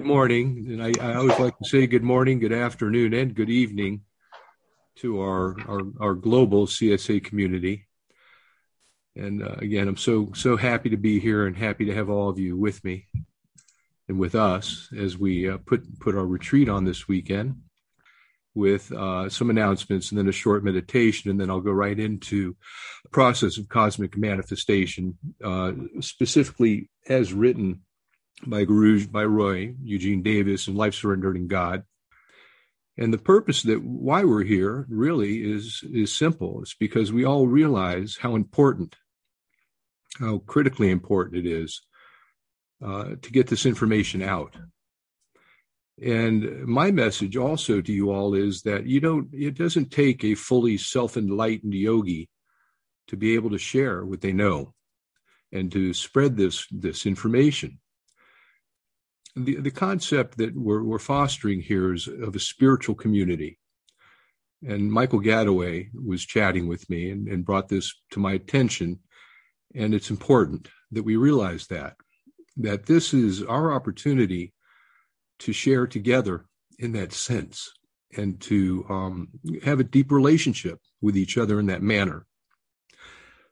Good morning, and I, I, always like to say good morning, good afternoon, and good evening to our our, our global CSA community. And uh, again, I'm so so happy to be here and happy to have all of you with me and with us as we uh, put put our retreat on this weekend with uh, some announcements and then a short meditation, and then I'll go right into the process of cosmic manifestation, uh, specifically as written by Guru, by Roy Eugene Davis and Life Surrendered in God. And the purpose that why we're here really is is simple. It's because we all realize how important, how critically important it is uh, to get this information out. And my message also to you all is that you don't. It doesn't take a fully self-enlightened yogi to be able to share what they know and to spread this this information the, the concept that we're, we're fostering here is of a spiritual community. And Michael Gadaway was chatting with me and, and brought this to my attention. And it's important that we realize that, that this is our opportunity to share together in that sense and to um, have a deep relationship with each other in that manner.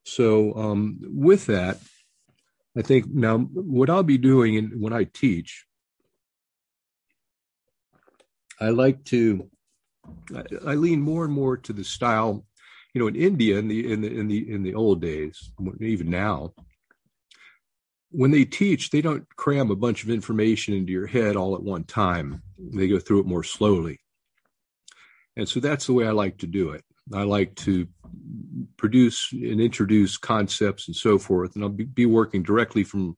So, um, with that, I think now what I'll be doing when I teach I like to I, I, lean more and more to the style, you know, in India in the in the in the in the old days, even now, when they teach, they don't cram a bunch of information into your head all at one time. They go through it more slowly. And so that's the way I like to do it. I like to produce and introduce concepts and so forth. And I'll be, be working directly from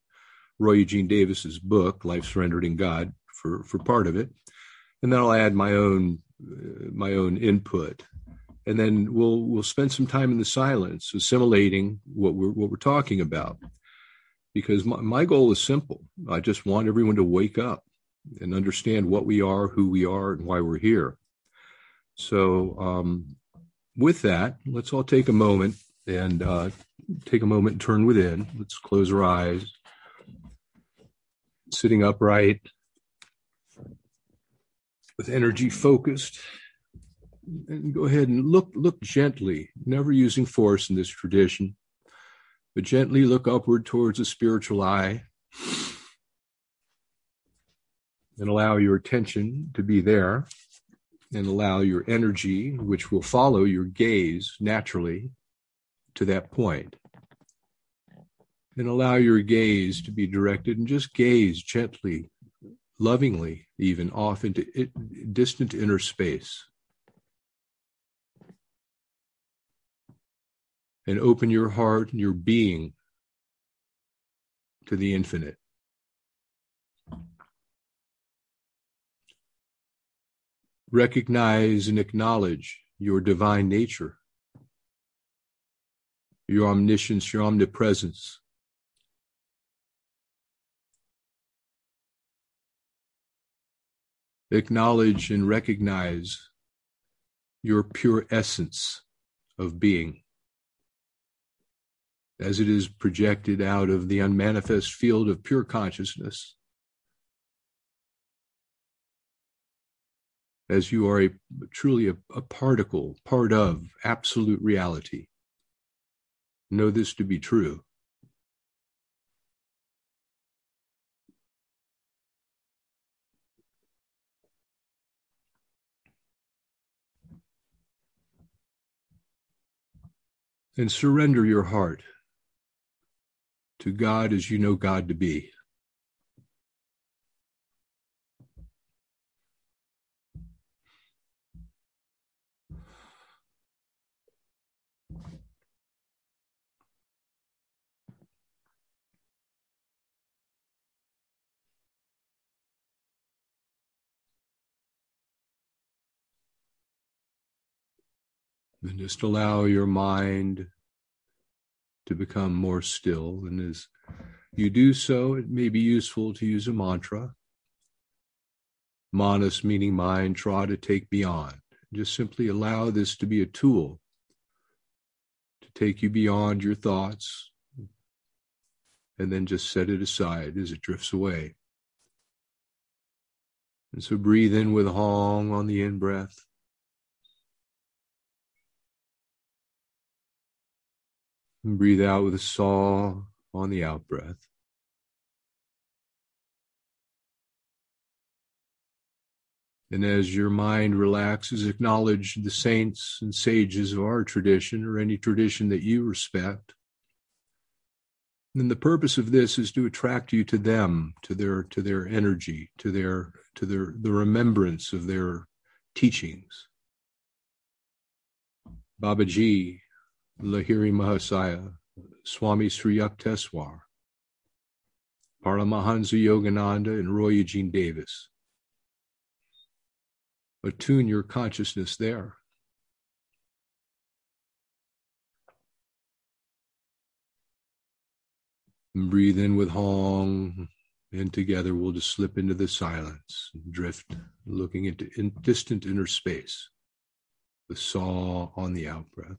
Roy Eugene Davis's book, Life Surrendered in God, for, for part of it and then I'll add my own uh, my own input, and then we'll we'll spend some time in the silence, assimilating what we're what we're talking about. Because my, my goal is simple. I just want everyone to wake up and understand what we are, who we are, and why we're here. So, um, with that, let's all take a moment and uh, take a moment and turn within. Let's close our eyes, sitting upright with energy focused. And go ahead and look look gently, never using force in this tradition, but gently look upward towards the spiritual eye and allow your attention to be there and allow your energy, which will follow your gaze naturally to that point. And allow your gaze to be directed and just gaze gently lovingly, even off into it, distant inner space. And open your heart and your being to the infinite. Recognize and acknowledge your divine nature, your omniscience, your omnipresence, acknowledge and recognize your pure essence of being as it is projected out of the unmanifest field of pure consciousness. As you are a, truly a, a particle, part of absolute reality. Know this to be true. And surrender your heart to God as you know God to be. And just allow your mind to become more still. And as you do so, it may be useful to use a mantra. Manas meaning mind, try to take beyond. Just simply allow this to be a tool to take you beyond your thoughts and then just set it aside as it drifts away. And so breathe in with Hong on the in breath. And breathe out with a Sau on the out breath. And as your mind relaxes, acknowledge the saints and sages of our tradition or any tradition that you respect. And the purpose of this is to attract you to them, to their to their energy, to their to their the remembrance of their teachings. Babaji, Lahiri Mahasaya, Swami Sri Yukteswar, Paramahansa Yogananda, and Roy Eugene Davis. Attune your consciousness there. And breathe in with Hong, and together we'll just slip into the silence drift, looking into in distant inner space. The Sau on the out breath.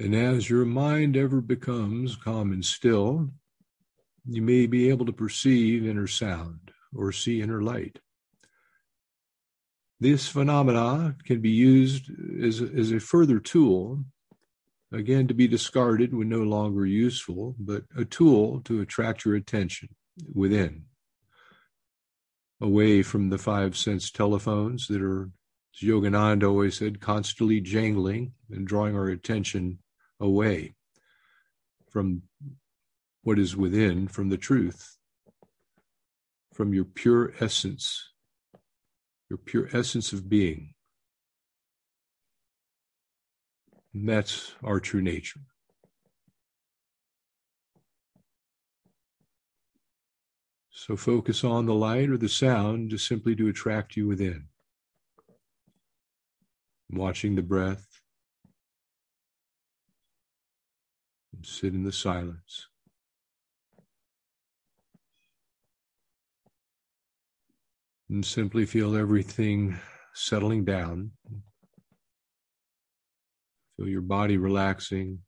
And as your mind ever becomes calm and still, you may be able to perceive inner sound or see inner light. This phenomena can be used as, as a further tool, again, to be discarded when no longer useful, but a tool to attract your attention within, away from the five sense telephones that are, as Yogananda always said, constantly jangling and drawing our attention away from what is within, from the truth, from your pure essence your pure essence of being. And that's our true nature. So focus on the light or the sound just simply to attract you within. Watching the breath. Sit in the silence. and simply feel everything settling down. Feel your body relaxing,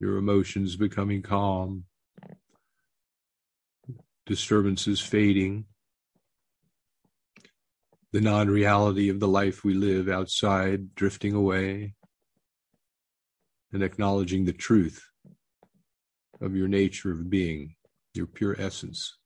your emotions becoming calm, disturbances fading, the non reality of the life we live outside drifting away, and acknowledging the truth of your nature of being, your pure essence.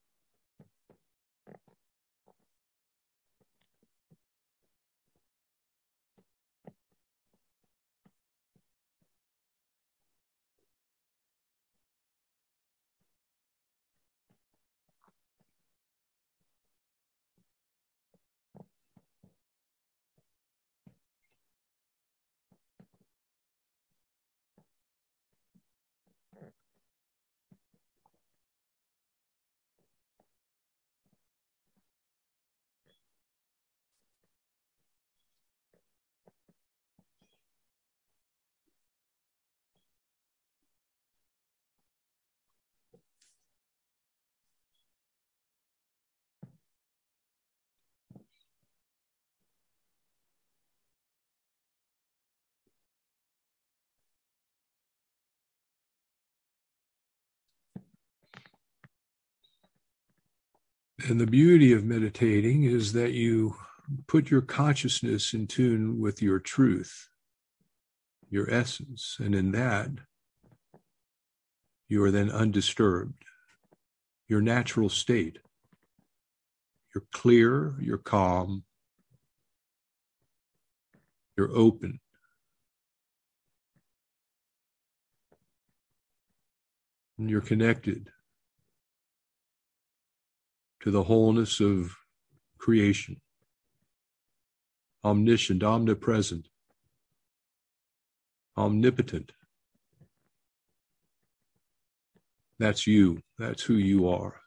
And the beauty of meditating is that you put your consciousness in tune with your truth, your essence. And in that, you are then undisturbed, your natural state. You're clear, you're calm, you're open. And you're connected to the wholeness of creation, omniscient, omnipresent, omnipotent. That's you. That's who you are.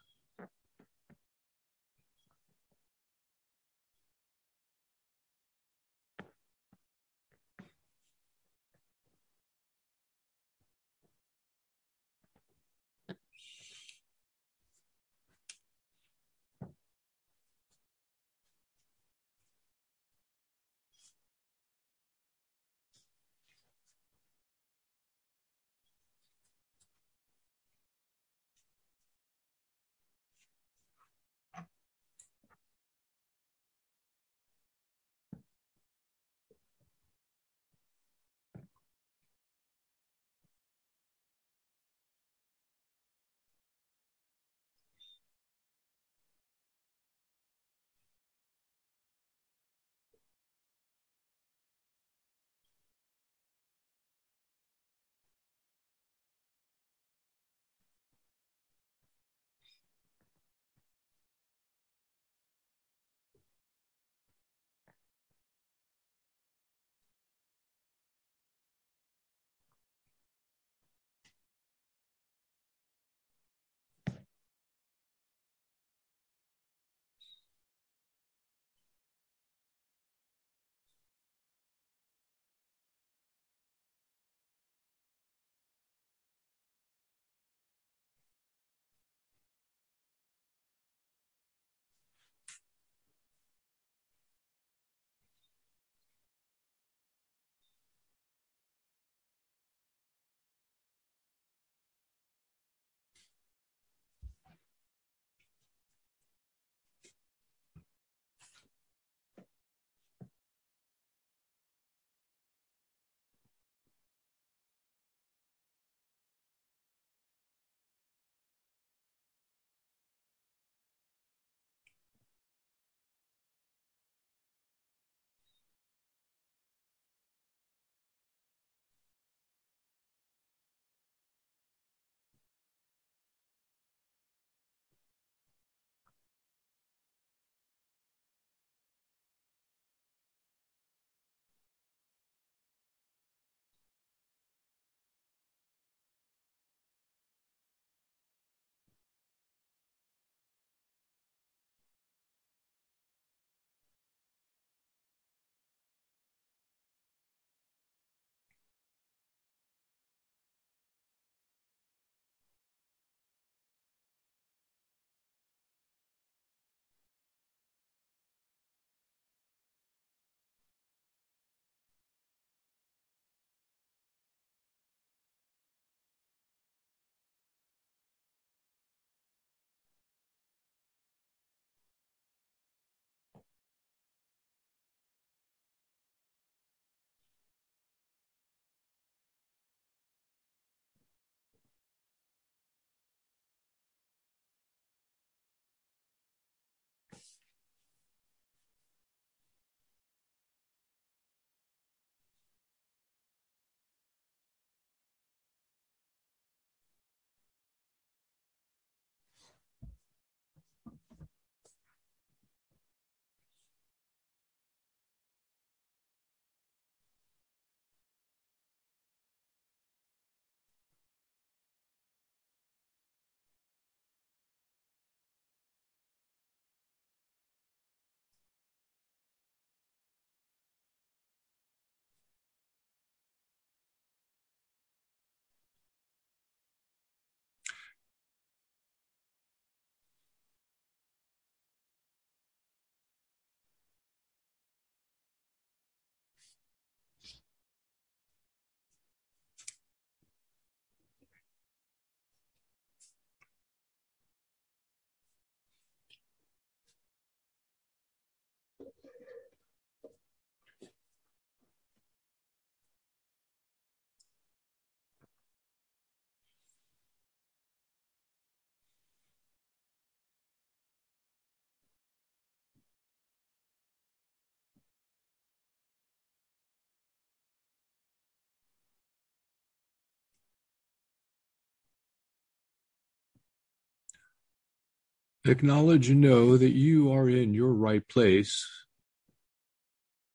Acknowledge and know that you are in your right place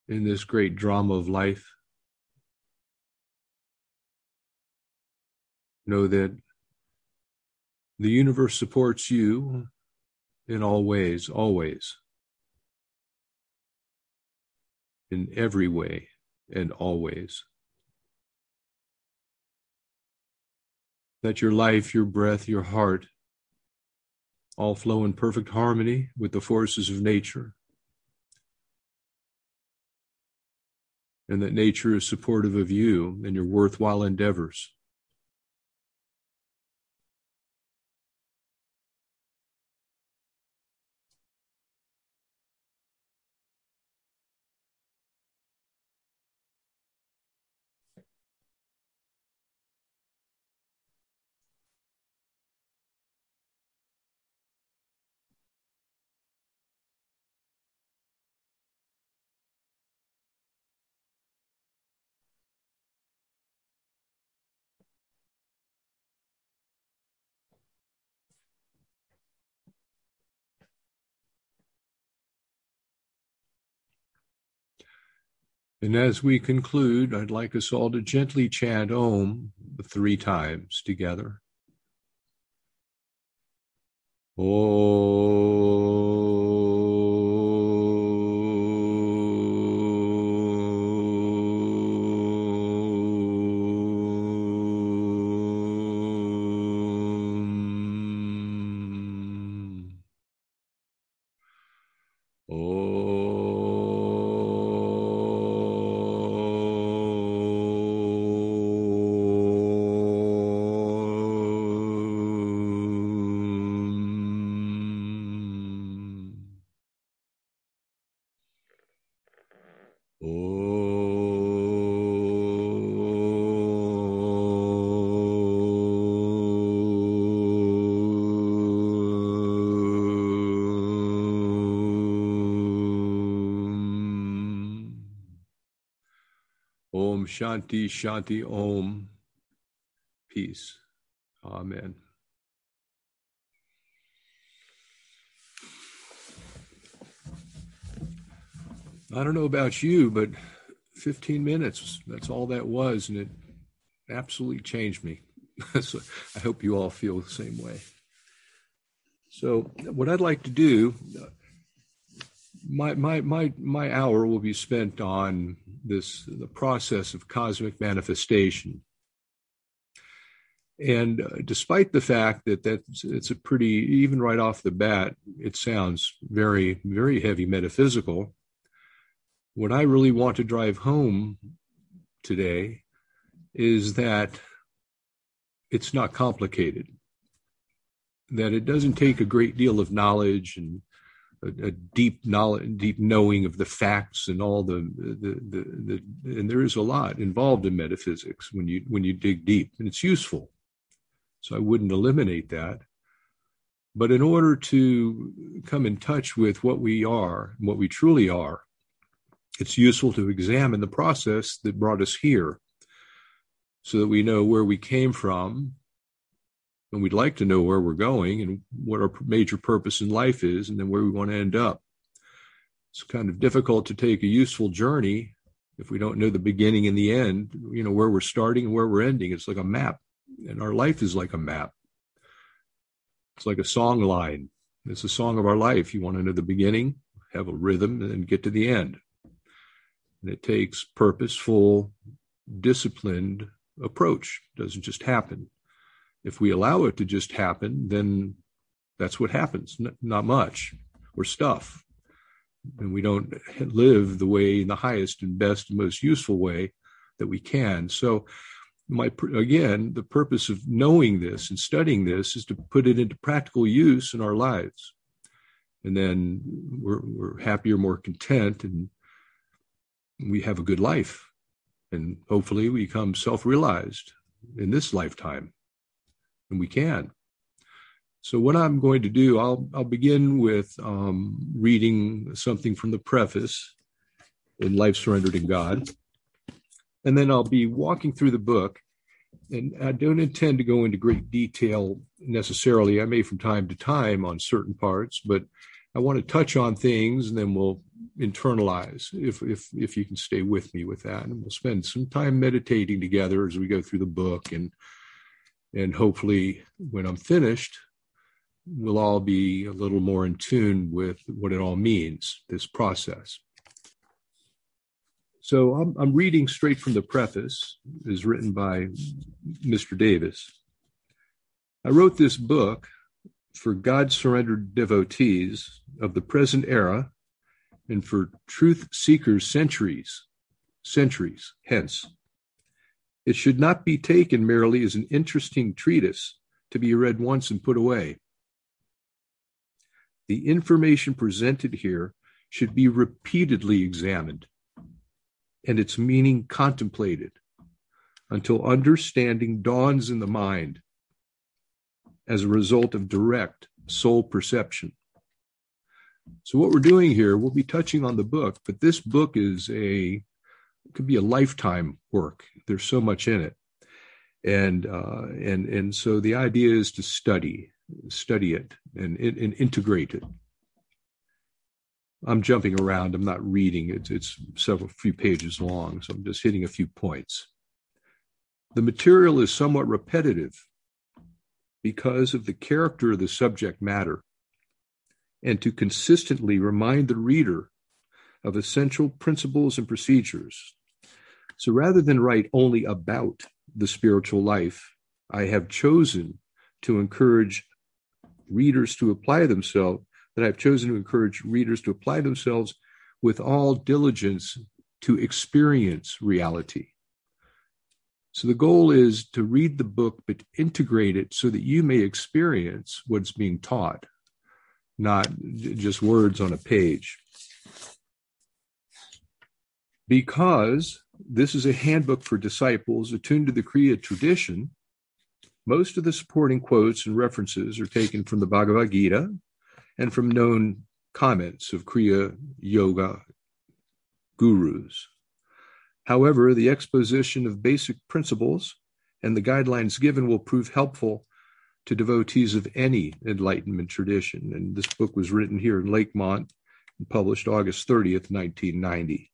in this great drama of life. Know that the universe supports you in all ways, always. In every way and always. That your life, your breath, your heart all flow in perfect harmony with the forces of nature. And that nature is supportive of you and your worthwhile endeavors. And as we conclude, I'd like us all to gently chant Om three times together. Om. Shanti, Shanti, Om. Peace. Amen. I don't know about you, but 15 minutes, that's all that was. And it absolutely changed me. so I hope you all feel the same way. So, what I'd like to do, my, my, my, my hour will be spent on this the process of cosmic manifestation. And uh, despite the fact that that's it's a pretty even right off the bat, it sounds very very heavy metaphysical. What I really want to drive home today is that it's not complicated. That it doesn't take a great deal of knowledge and a, deep knowledge, deep knowing of the facts and all the, the, the, the, and there is a lot involved in metaphysics when you when you dig deep, and it's useful. So I wouldn't eliminate that. But in order to come in touch with what we are, what we truly are, it's useful to examine the process that brought us here so that we know where we came from and we'd like to know where we're going and what our major purpose in life is and then where we want to end up. It's kind of difficult to take a useful journey if we don't know the beginning and the end you know where we're starting and where we're ending. It's like a map and our life is like a map. It's like a song line. It's a song of our life. You want to know the beginning? Have a rhythm and get to the end. And it takes purposeful disciplined approach. It doesn't just happen if we allow it to just happen, then that's what happens. N- not much or stuff. And we don't live the way in the highest and best and most useful way that we can. So, my again, the purpose of knowing this and studying this is to put it into practical use in our lives, and then we're, we're happier, more content, and we have a good life, and hopefully we become self-realized in this lifetime and we can. So what I'm going to do, I'll I'll begin with um, reading something from the preface in Life Surrendered in God, and then I'll be walking through the book, and I don't intend to go into great detail necessarily. I may from time to time on certain parts, but I want to touch on things and then we'll internalize if if if you can stay with me with that. And we'll spend some time meditating together as we go through the book and and hopefully when I'm finished, we'll all be a little more in tune with what it all means, this process. So I'm, I'm reading straight from the preface, is written by Mr. Davis. I wrote this book for God surrendered devotees of the present era and for truth seekers centuries, centuries hence. It should not be taken merely as an interesting treatise to be read once and put away. The information presented here should be repeatedly examined and its meaning contemplated until understanding dawns in the mind as a result of direct soul perception. So what we're doing here, we'll be touching on the book, but this book is a could be a lifetime work. There's so much in it, and uh, and and so the idea is to study, study it, and, and integrate it. I'm jumping around. I'm not reading. It's it's several few pages long, so I'm just hitting a few points. The material is somewhat repetitive because of the character of the subject matter and to consistently remind the reader of essential principles and procedures. So rather than write only about the spiritual life, I have chosen to encourage readers to apply themselves, that I've chosen to encourage readers to apply themselves with all diligence to experience reality. So the goal is to read the book, but integrate it so that you may experience what's being taught not just words on a page. Because this is a handbook for disciples attuned to the Kriya tradition, most of the supporting quotes and references are taken from the Bhagavad Gita and from known comments of Kriya Yoga gurus. However, the exposition of basic principles and the guidelines given will prove helpful to devotees of any Enlightenment tradition. And this book was written here in Lakemont and published August 30th, 1990,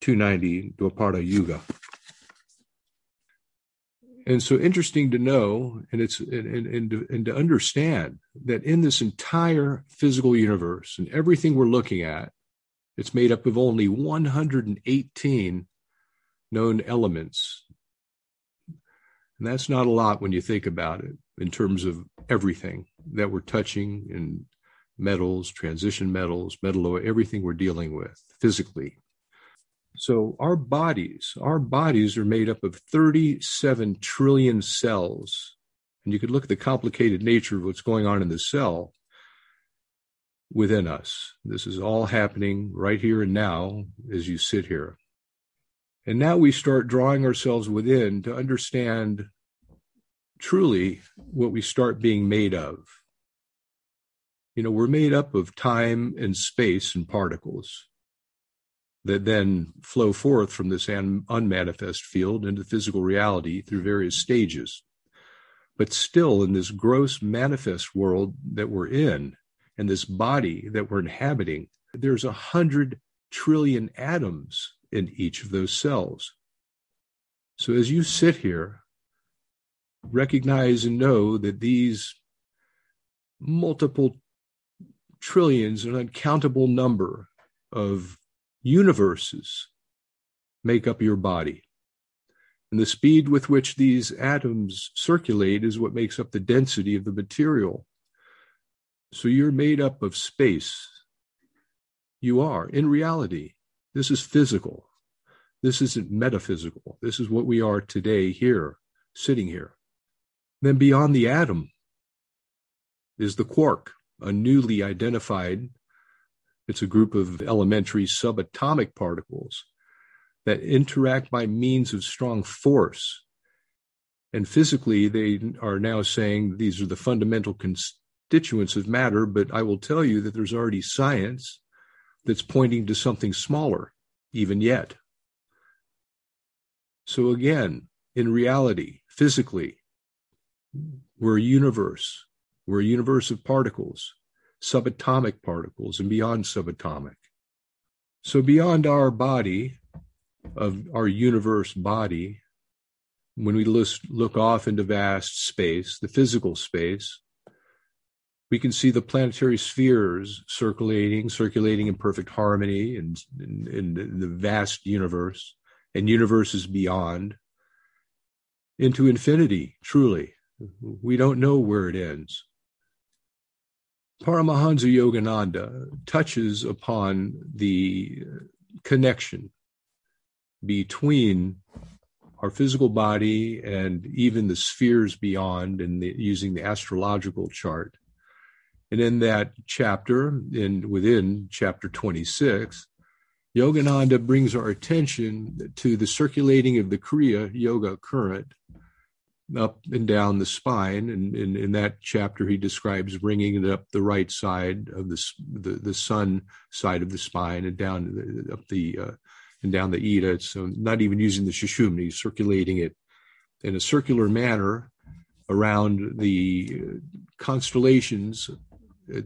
290 Dwapara Yuga. And so interesting to know, and it's and, and, and, to, and to understand that in this entire physical universe and everything we're looking at, it's made up of only 118 known elements. And that's not a lot when you think about it in terms of everything that we're touching in metals, transition metals, metal, everything we're dealing with physically. So our bodies, our bodies are made up of 37 trillion cells. And you could look at the complicated nature of what's going on in the cell within us. This is all happening right here and now as you sit here. And now we start drawing ourselves within to understand truly what we start being made of. You know, we're made up of time and space and particles that then flow forth from this un- unmanifest field into physical reality through various stages. But still, in this gross manifest world that we're in, and this body that we're inhabiting, there's a hundred trillion atoms in each of those cells. So as you sit here, recognize and know that these multiple trillions, an uncountable number of universes make up your body. And the speed with which these atoms circulate is what makes up the density of the material. So you're made up of space. You are, in reality. This is physical. This isn't metaphysical. This is what we are today here, sitting here. Then beyond the atom is the quark, a newly identified, it's a group of elementary subatomic particles that interact by means of strong force. And physically, they are now saying these are the fundamental constituents of matter, but I will tell you that there's already science that's pointing to something smaller, even yet. So again, in reality, physically. We're a universe. We're a universe of particles, subatomic particles, and beyond subatomic. So, beyond our body, of our universe body, when we look off into vast space, the physical space, we can see the planetary spheres circulating, circulating in perfect harmony in, in, in the vast universe and universes beyond into infinity, truly. We don't know where it ends. Paramahansa Yogananda touches upon the connection between our physical body and even the spheres beyond and using the astrological chart. And in that chapter, in within chapter 26, Yogananda brings our attention to the circulating of the Kriya Yoga current up and down the spine. And in that chapter, he describes bringing it up the right side of the the, the sun side of the spine and down up the uh, and down the Ida. So not even using the Sushumna, circulating it in a circular manner around the constellations,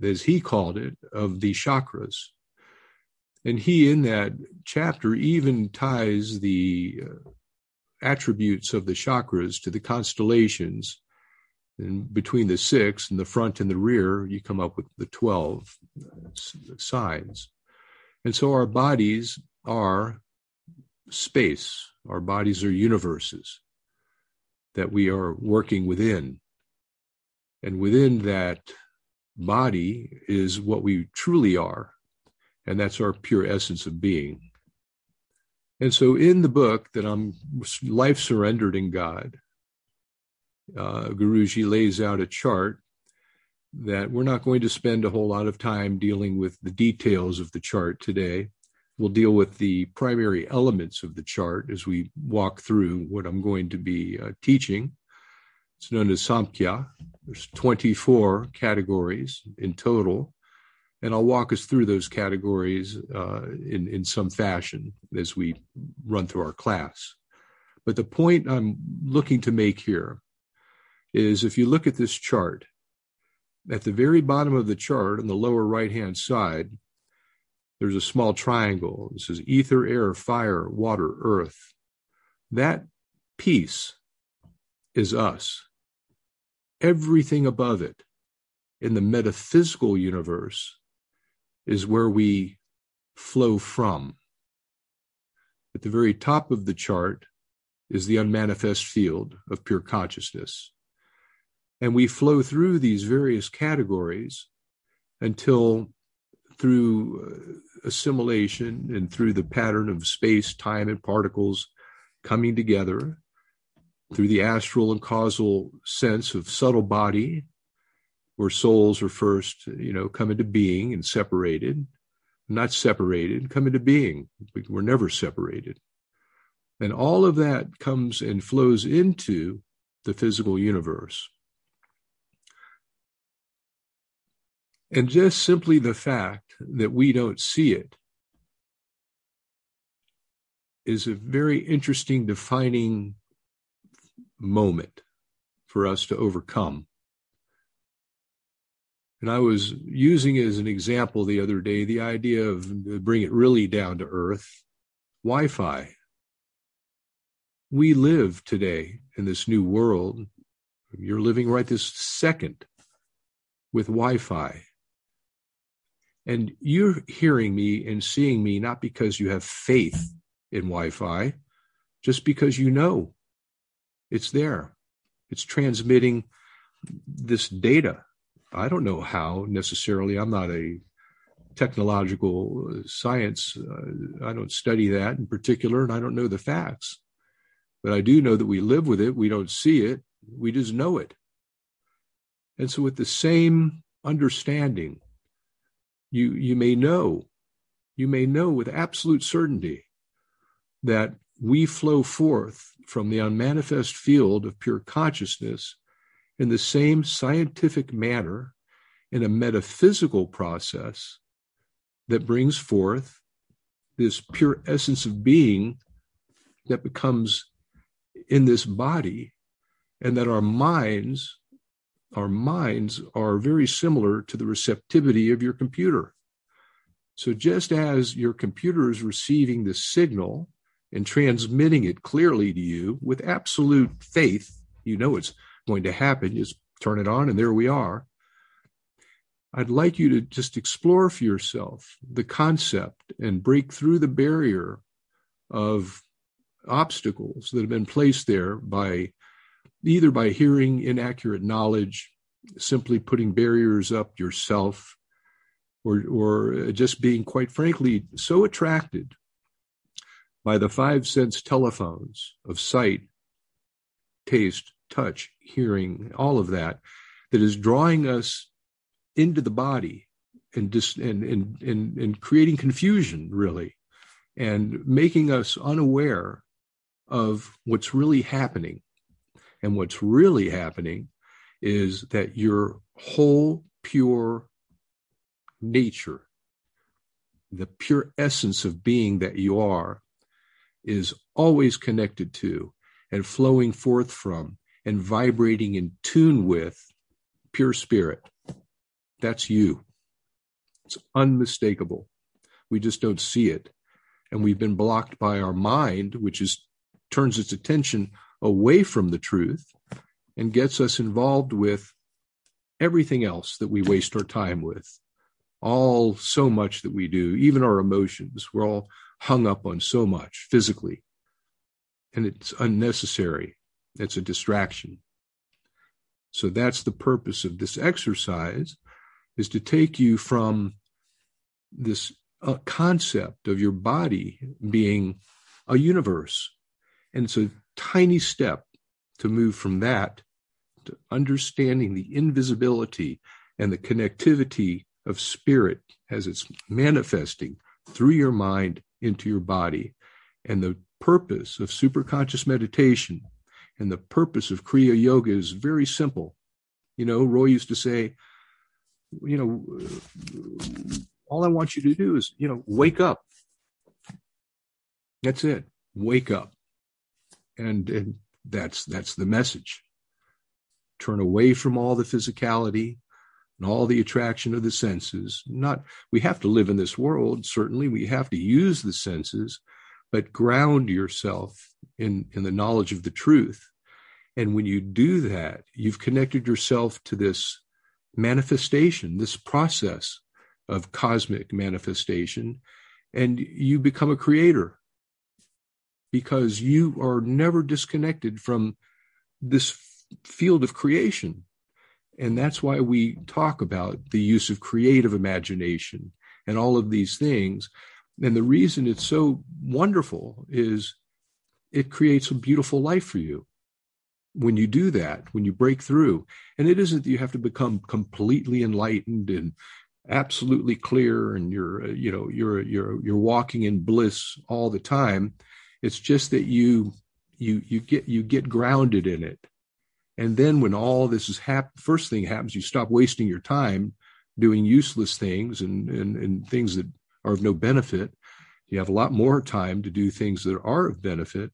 as he called it, of the chakras. And he, in that chapter, even ties the uh, attributes of the chakras to the constellations. And between the six and the front and the rear, you come up with the 12 signs. And so our bodies are space, our bodies are universes that we are working within. And within that body is what we truly are, and that's our pure essence of being. And so, in the book that I'm life surrendered in God, uh, Guruji lays out a chart that we're not going to spend a whole lot of time dealing with the details of the chart today. We'll deal with the primary elements of the chart as we walk through what I'm going to be uh, teaching. It's known as Samkhya. There's 24 categories in total, and I'll walk us through those categories uh, in, in some fashion as we run through our class. But the point I'm looking to make here is if you look at this chart, at the very bottom of the chart on the lower right hand side, there's a small triangle. This is ether, air, fire, water, earth. That piece is us. Everything above it in the metaphysical universe is where we flow from. At the very top of the chart is the unmanifest field of pure consciousness. And we flow through these various categories until through uh, assimilation and through the pattern of space, time, and particles coming together, through the astral and causal sense of subtle body, where souls are first, you know, come into being and separated, not separated, come into being. We're never separated. And all of that comes and flows into the physical universe. And just simply the fact that we don't see it is a very interesting defining moment for us to overcome. And I was using as an example the other day the idea of bring it really down to earth Wi Fi. We live today in this new world. You're living right this second with Wi Fi. And you're hearing me and seeing me not because you have faith in Wi Fi, just because you know it's there. It's transmitting this data. I don't know how necessarily. I'm not a technological science. Uh, I don't study that in particular, and I don't know the facts. But I do know that we live with it. We don't see it. We just know it. And so, with the same understanding, you you may know you may know with absolute certainty that we flow forth from the unmanifest field of pure consciousness in the same scientific manner in a metaphysical process that brings forth this pure essence of being that becomes in this body and that our minds our minds are very similar to the receptivity of your computer. So just as your computer is receiving the signal and transmitting it clearly to you with absolute faith you know it's going to happen just turn it on and there we are. I'd like you to just explore for yourself the concept and break through the barrier of obstacles that have been placed there by either by hearing inaccurate knowledge, simply putting barriers up yourself, or, or just being, quite frankly, so attracted by the five sense telephones of sight, taste, touch, hearing, all of that, that is drawing us into the body and dis, and, and, and, and creating confusion, really, and making us unaware of what's really happening. And what's really happening is that your whole pure nature, the pure essence of being that you are, is always connected to and flowing forth from and vibrating in tune with pure spirit. That's you. It's unmistakable. We just don't see it. And we've been blocked by our mind, which is turns its attention away from the truth and gets us involved with everything else that we waste our time with. All so much that we do, even our emotions, we're all hung up on so much physically. And it's unnecessary. It's a distraction. So that's the purpose of this exercise is to take you from this uh, concept of your body being a universe. And it's a tiny step to move from that to understanding the invisibility and the connectivity of spirit as it's manifesting through your mind into your body. And the purpose of superconscious meditation and the purpose of Kriya Yoga is very simple. You know, Roy used to say, you know, all I want you to do is, you know, wake up. That's it. Wake up. And, and that's that's the message. Turn away from all the physicality and all the attraction of the senses. Not we have to live in this world, certainly. We have to use the senses, but ground yourself in, in the knowledge of the truth. And when you do that, you've connected yourself to this manifestation, this process of cosmic manifestation, and you become a creator because you are never disconnected from this field of creation. And that's why we talk about the use of creative imagination and all of these things. And the reason it's so wonderful is it creates a beautiful life for you when you do that, when you break through. And it isn't that you have to become completely enlightened and absolutely clear and you're uh, you know you're you're you're walking in bliss all the time it's just that you you you get you get grounded in it and then when all this is hap- first thing happens you stop wasting your time doing useless things and, and and things that are of no benefit. You have a lot more time to do things that are of benefit.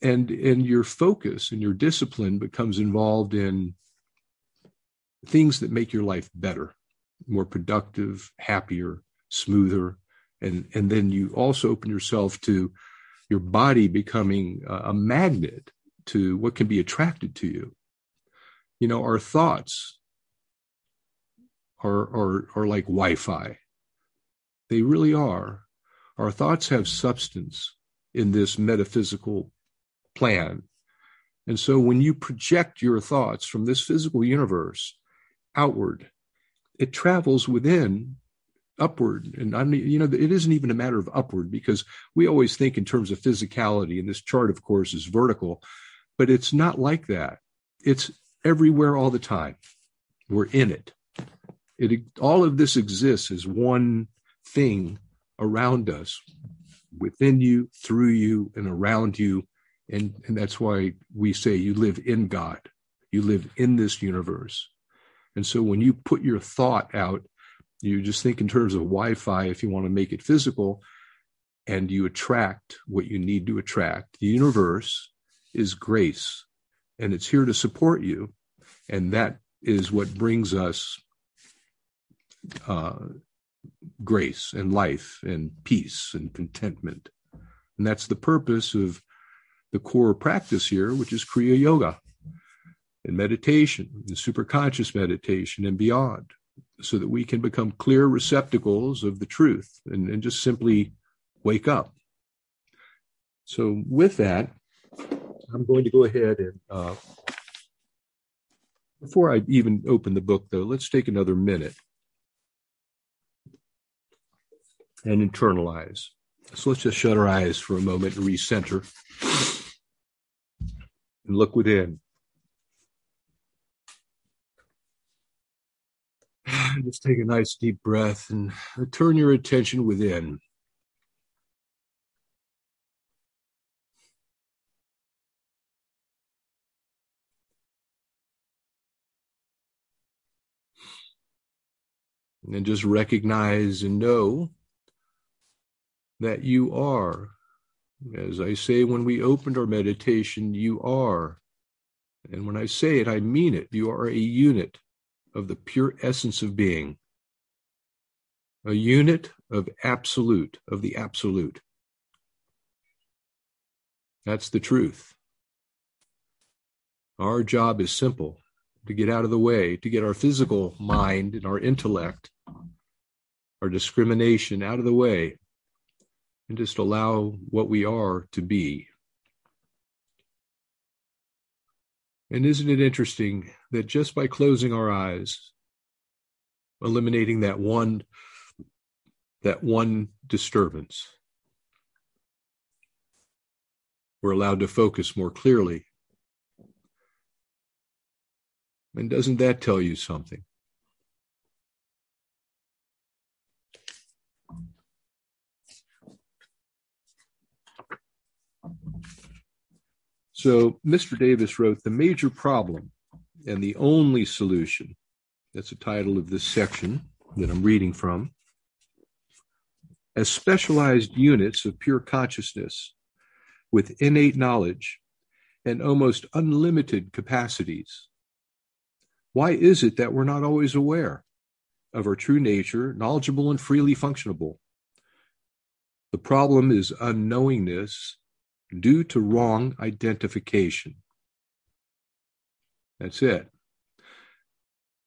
And and your focus and your discipline becomes involved in things that make your life better more productive happier smoother. And and then you also open yourself to your body becoming a magnet to what can be attracted to you. You know our thoughts are are are like wi-fi they really are. Our thoughts have substance in this metaphysical plan. And so when you project your thoughts from this physical universe outward, it travels within upward. And I mean, you know it isn't even a matter of upward because we always think in terms of physicality and this chart of course is vertical but it's not like that. It's everywhere all the time. We're in it. It all of this exists as one thing around us within you through you and around you and, and that's why we say you live in God, you live in this universe. And so when you put your thought out, you just think in terms of Wi Fi if you want to make it physical, and you attract what you need to attract. The universe is grace. and it's here to support you. And that is what brings us uh, grace and life and peace and contentment. And that's the purpose of the core practice here, which is Kriya Yoga and meditation and superconscious meditation and beyond, so that we can become clear receptacles of the truth and, and just simply wake up. So, with that, I'm going to go ahead and uh, before I even open the book, though, let's take another minute and internalize. So let's just shut our eyes for a moment and recenter and look within. Just take a nice deep breath and turn your attention within. And just recognize and know that you are. As I say when we opened our meditation, you are. And when I say it, I mean it. You are a unit of the pure essence of being, a unit of absolute, of the absolute. That's the truth. Our job is simple to get out of the way, to get our physical mind and our intellect, our discrimination out of the way, and just allow what we are to be. And isn't it interesting that just by closing our eyes, eliminating that one that one disturbance, we're allowed to focus more clearly. And doesn't that tell you something? So Mr. Davis wrote The Major Problem and the Only Solution. That's the title of this section that I'm reading from. As specialized units of pure consciousness with innate knowledge and almost unlimited capacities. Why is it that we're not always aware of our true nature, knowledgeable and freely functionable? The problem is unknowingness due to wrong identification. That's it.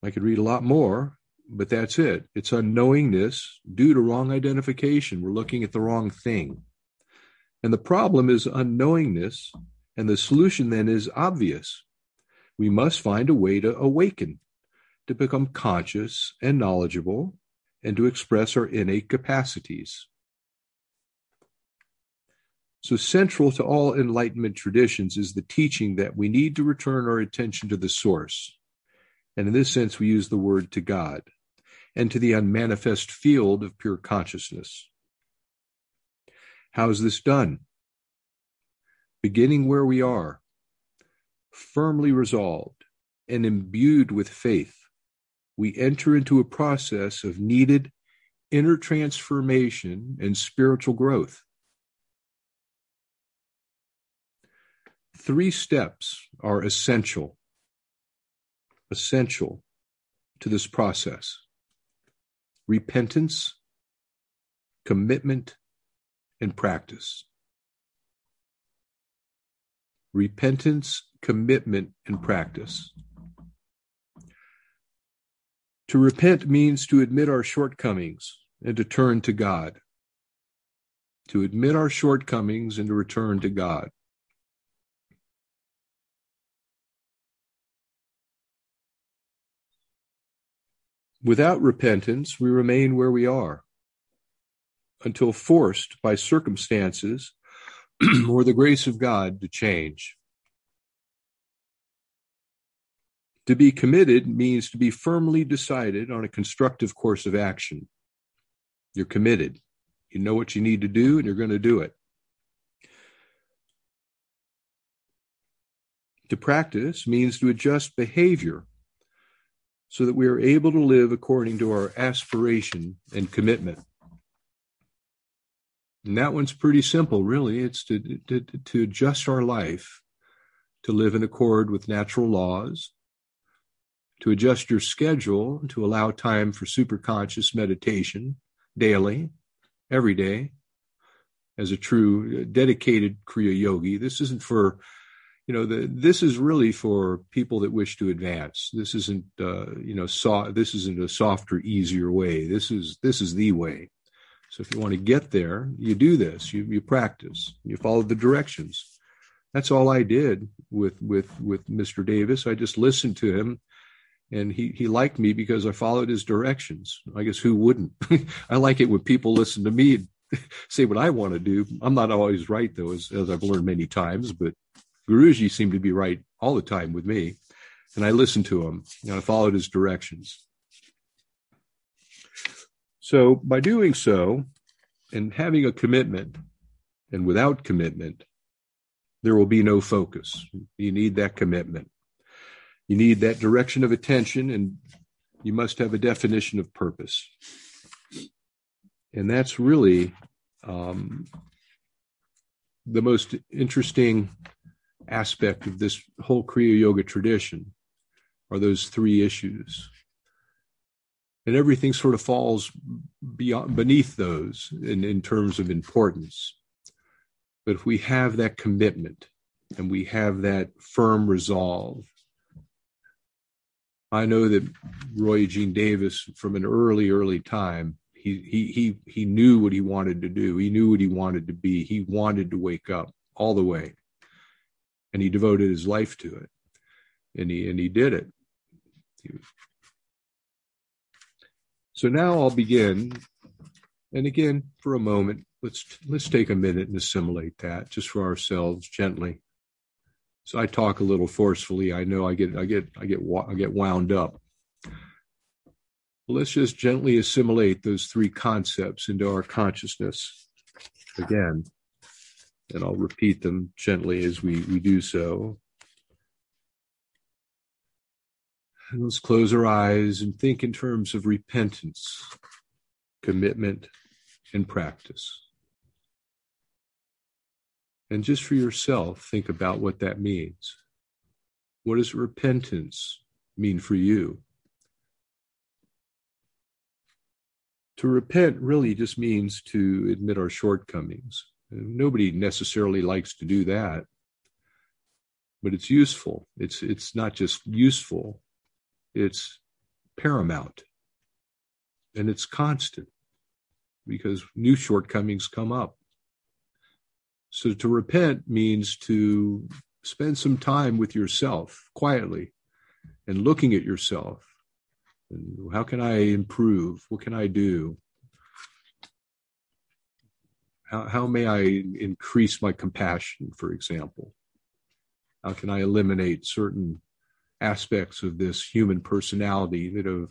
I could read a lot more, but that's it. It's unknowingness due to wrong identification. We're looking at the wrong thing. And the problem is unknowingness, and the solution then is obvious. We must find a way to awaken, to become conscious and knowledgeable, and to express our innate capacities. So, central to all Enlightenment traditions is the teaching that we need to return our attention to the source. And in this sense, we use the word to God and to the unmanifest field of pure consciousness. How is this done? Beginning where we are, firmly resolved and imbued with faith, we enter into a process of needed inner transformation and spiritual growth. Three steps are essential, essential to this process repentance, commitment, and practice. Repentance, commitment, and practice. To repent means to admit our shortcomings and to turn to God. To admit our shortcomings and to return to God. Without repentance, we remain where we are until forced by circumstances or the grace of God to change. To be committed means to be firmly decided on a constructive course of action. You're committed. You know what you need to do, and you're going to do it. To practice means to adjust behavior so that we are able to live according to our aspiration and commitment. And that one's pretty simple, really. It's to, to, to adjust our life to live in accord with natural laws, to adjust your schedule to allow time for superconscious meditation daily, every day, as a true dedicated Kriya yogi. This isn't for, you know, the, this is really for people that wish to advance. This isn't, uh, you know, so, this isn't a softer, easier way. This is this is the way. So if you want to get there, you do this. You you practice. You follow the directions. That's all I did with with with Mr. Davis. I just listened to him and he he liked me because I followed his directions. I guess who wouldn't? I like it when people listen to me and say what I want to do. I'm not always right though, as, as I've learned many times, but Guruji seemed to be right all the time with me. And I listened to him and I followed his directions. So by doing so and having a commitment and without commitment, there will be no focus. You need that commitment. You need that direction of attention and you must have a definition of purpose. And that's really um, the most interesting aspect of this whole Kriya Yoga tradition are those three issues. And everything sort of falls beyond, beneath those in, in terms of importance. But if we have that commitment and we have that firm resolve, I know that Roy Eugene Davis from an early, early time he he he he knew what he wanted to do. He knew what he wanted to be. He wanted to wake up all the way, and he devoted his life to it, and he and he did it. So now I'll begin, and again for a moment, let's let's take a minute and assimilate that just for ourselves gently. So I talk a little forcefully. I know I get I get I get I get wound up let's just gently assimilate those three concepts into our consciousness again. And I'll repeat them gently as we, we do so. And let's close our eyes and think in terms of repentance, commitment, and practice. And just for yourself, think about what that means. What does repentance mean for you? To repent really just means to admit our shortcomings. Nobody necessarily likes to do that, but it's useful. It's it's not just useful; it's paramount, and it's constant because new shortcomings come up. So to repent means to spend some time with yourself quietly and looking at yourself and how can I improve? What can I do? How, how may I increase my compassion, for example? How can I eliminate certain aspects of this human personality that have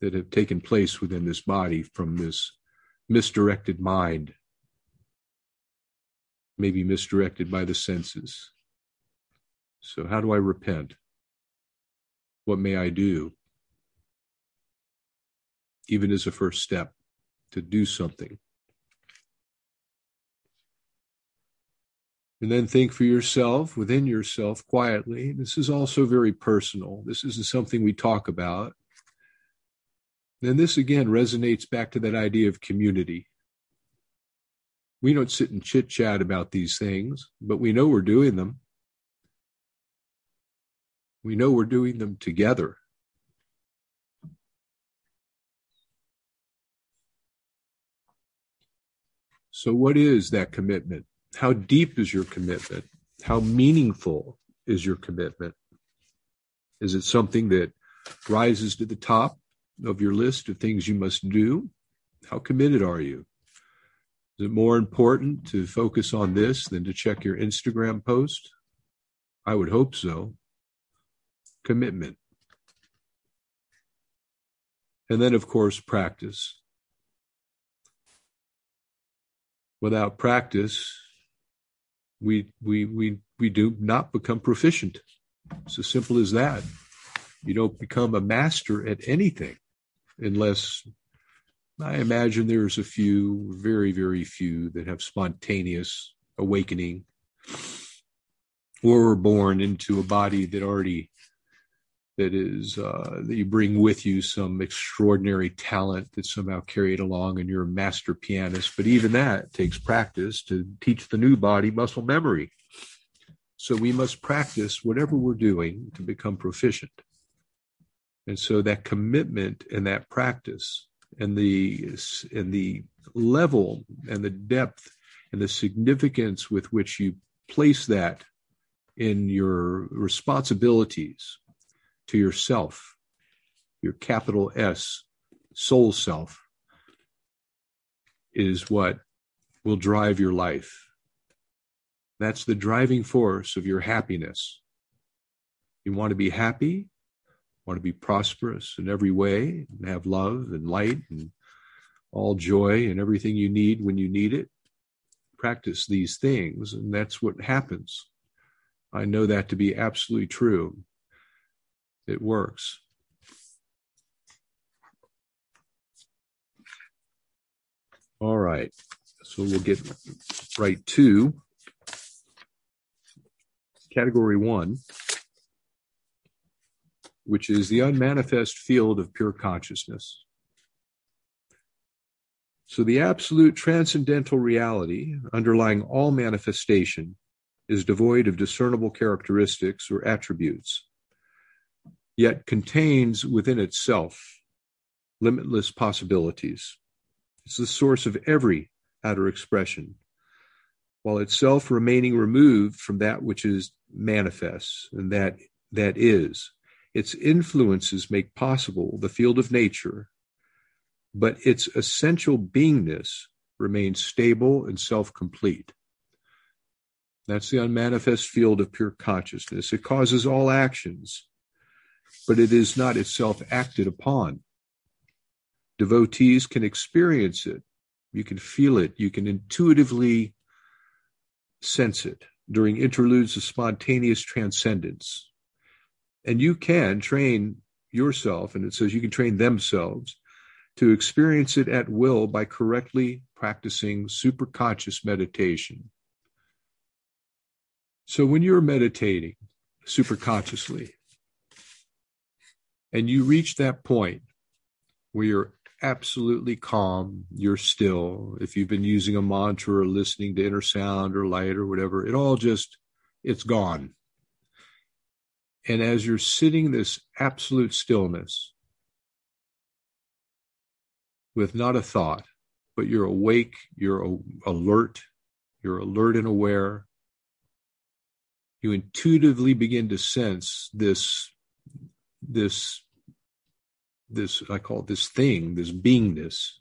that have taken place within this body from this misdirected mind, maybe misdirected by the senses. So, how do I repent? What may I do? even as a first step to do something. And then think for yourself, within yourself, quietly. This is also very personal. This isn't something we talk about. And this again resonates back to that idea of community. We don't sit and chit chat about these things, but we know we're doing them. We know we're doing them together. So, what is that commitment? How deep is your commitment? How meaningful is your commitment? Is it something that rises to the top of your list of things you must do? How committed are you? Is it more important to focus on this than to check your Instagram post? I would hope so. Commitment. And then, of course, practice without practice, we we we we do not become proficient. It's as simple as that. You don't become a master at anything unless I imagine there's a few, very, very few that have spontaneous awakening or we're born into a body that already that is uh, that you bring with you some extraordinary talent that somehow carried along and you're a master pianist. But even that takes practice to teach the new body muscle memory. So we must practice whatever we're doing to become proficient. And so that commitment and that practice and the and the level and the depth and the significance with which you place that in your responsibilities to yourself, your capital S, soul self, is what will drive your life. That's the driving force of your happiness. You want to be happy, want to be prosperous in every way, and have love and light and all joy and everything you need when you need it. Practice these things, and that's what happens. I know that to be absolutely true it works. All right, so we'll get right to category one, which is the unmanifest field of pure consciousness. So, the absolute transcendental reality underlying all manifestation is devoid of discernible characteristics or attributes yet contains within itself limitless possibilities. It's the source of every outer expression, while itself remaining removed from that which is manifest and that that is. Its influences make possible the field of nature, but its essential beingness remains stable and self complete. That's the unmanifest field of pure consciousness. It causes all actions but it is not itself acted upon. Devotees can experience it. You can feel it. You can intuitively sense it during interludes of spontaneous transcendence. And you can train yourself, and it says you can train themselves to experience it at will by correctly practicing superconscious meditation. So when you're meditating superconsciously, and you reach that point where you're absolutely calm, you're still. If you've been using a mantra or listening to inner sound or light or whatever, it all just, it's gone. And as you're sitting this absolute stillness with not a thought, but you're awake, you're alert, you're alert and aware, you intuitively begin to sense this this this I call it this thing, this beingness.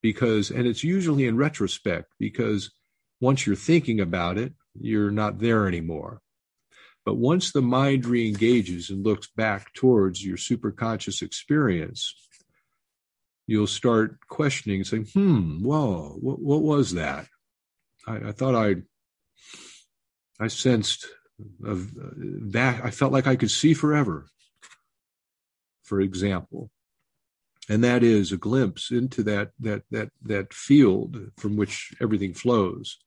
Because and it's usually in retrospect because once you're thinking about it, you're not there anymore. But once the mind re-engages and looks back towards your superconscious experience, you'll start questioning saying, hmm, whoa, what, what was that? I, I thought I I sensed of that I felt like I could see forever, for example. And that is a glimpse into that that that that field from which everything flows.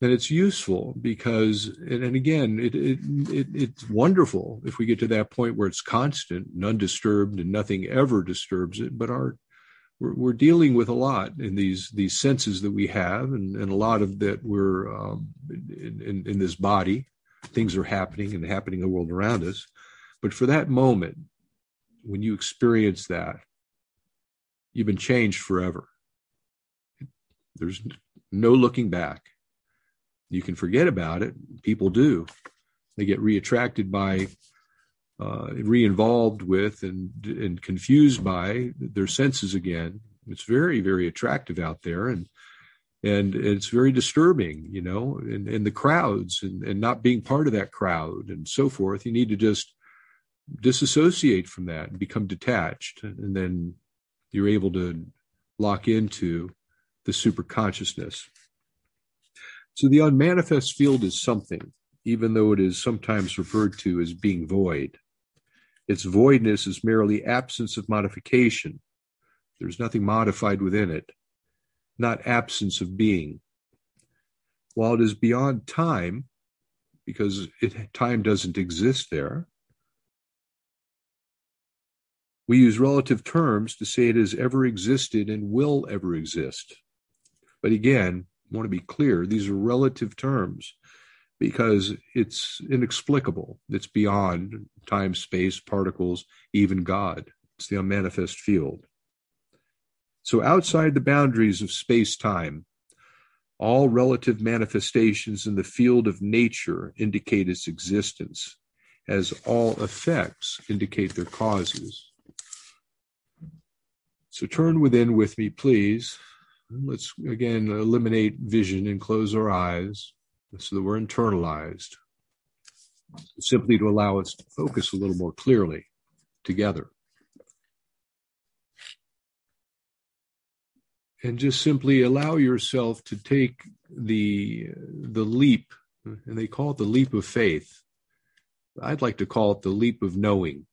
And it's useful because, and, again, it, it, it, it's wonderful if we get to that point where it's constant and undisturbed and nothing ever disturbs it. But our we're, we're dealing with a lot in these these senses that we have, and, and a lot of that we're um, in, in, in this body. Things are happening and happening in the world around us. But for that moment, when you experience that, you've been changed forever. There's no looking back. You can forget about it. People do. They get reattracted by uh, re-involved with and and confused by their senses again. It's very very attractive out there, and and it's very disturbing, you know, and, and the crowds and, and not being part of that crowd and so forth. You need to just disassociate from that and become detached, and then you're able to lock into the super consciousness. So the unmanifest field is something, even though it is sometimes referred to as being void. Its voidness is merely absence of modification. There's nothing modified within it, not absence of being. while it is beyond time, because it, time doesn't exist there, we use relative terms to say it has ever existed and will ever exist. But again, I want to be clear these are relative terms because it's inexplicable. It's beyond time, space, particles, even God. It's the unmanifest field. So, outside the boundaries of space time, all relative manifestations in the field of nature indicate its existence, as all effects indicate their causes. So, turn within with me, please. Let's again eliminate vision and close our eyes so that we're internalized, simply to allow us to focus a little more clearly together. And just simply allow yourself to take the the leap, and they call it the leap of faith. I'd like to call it the leap of knowing.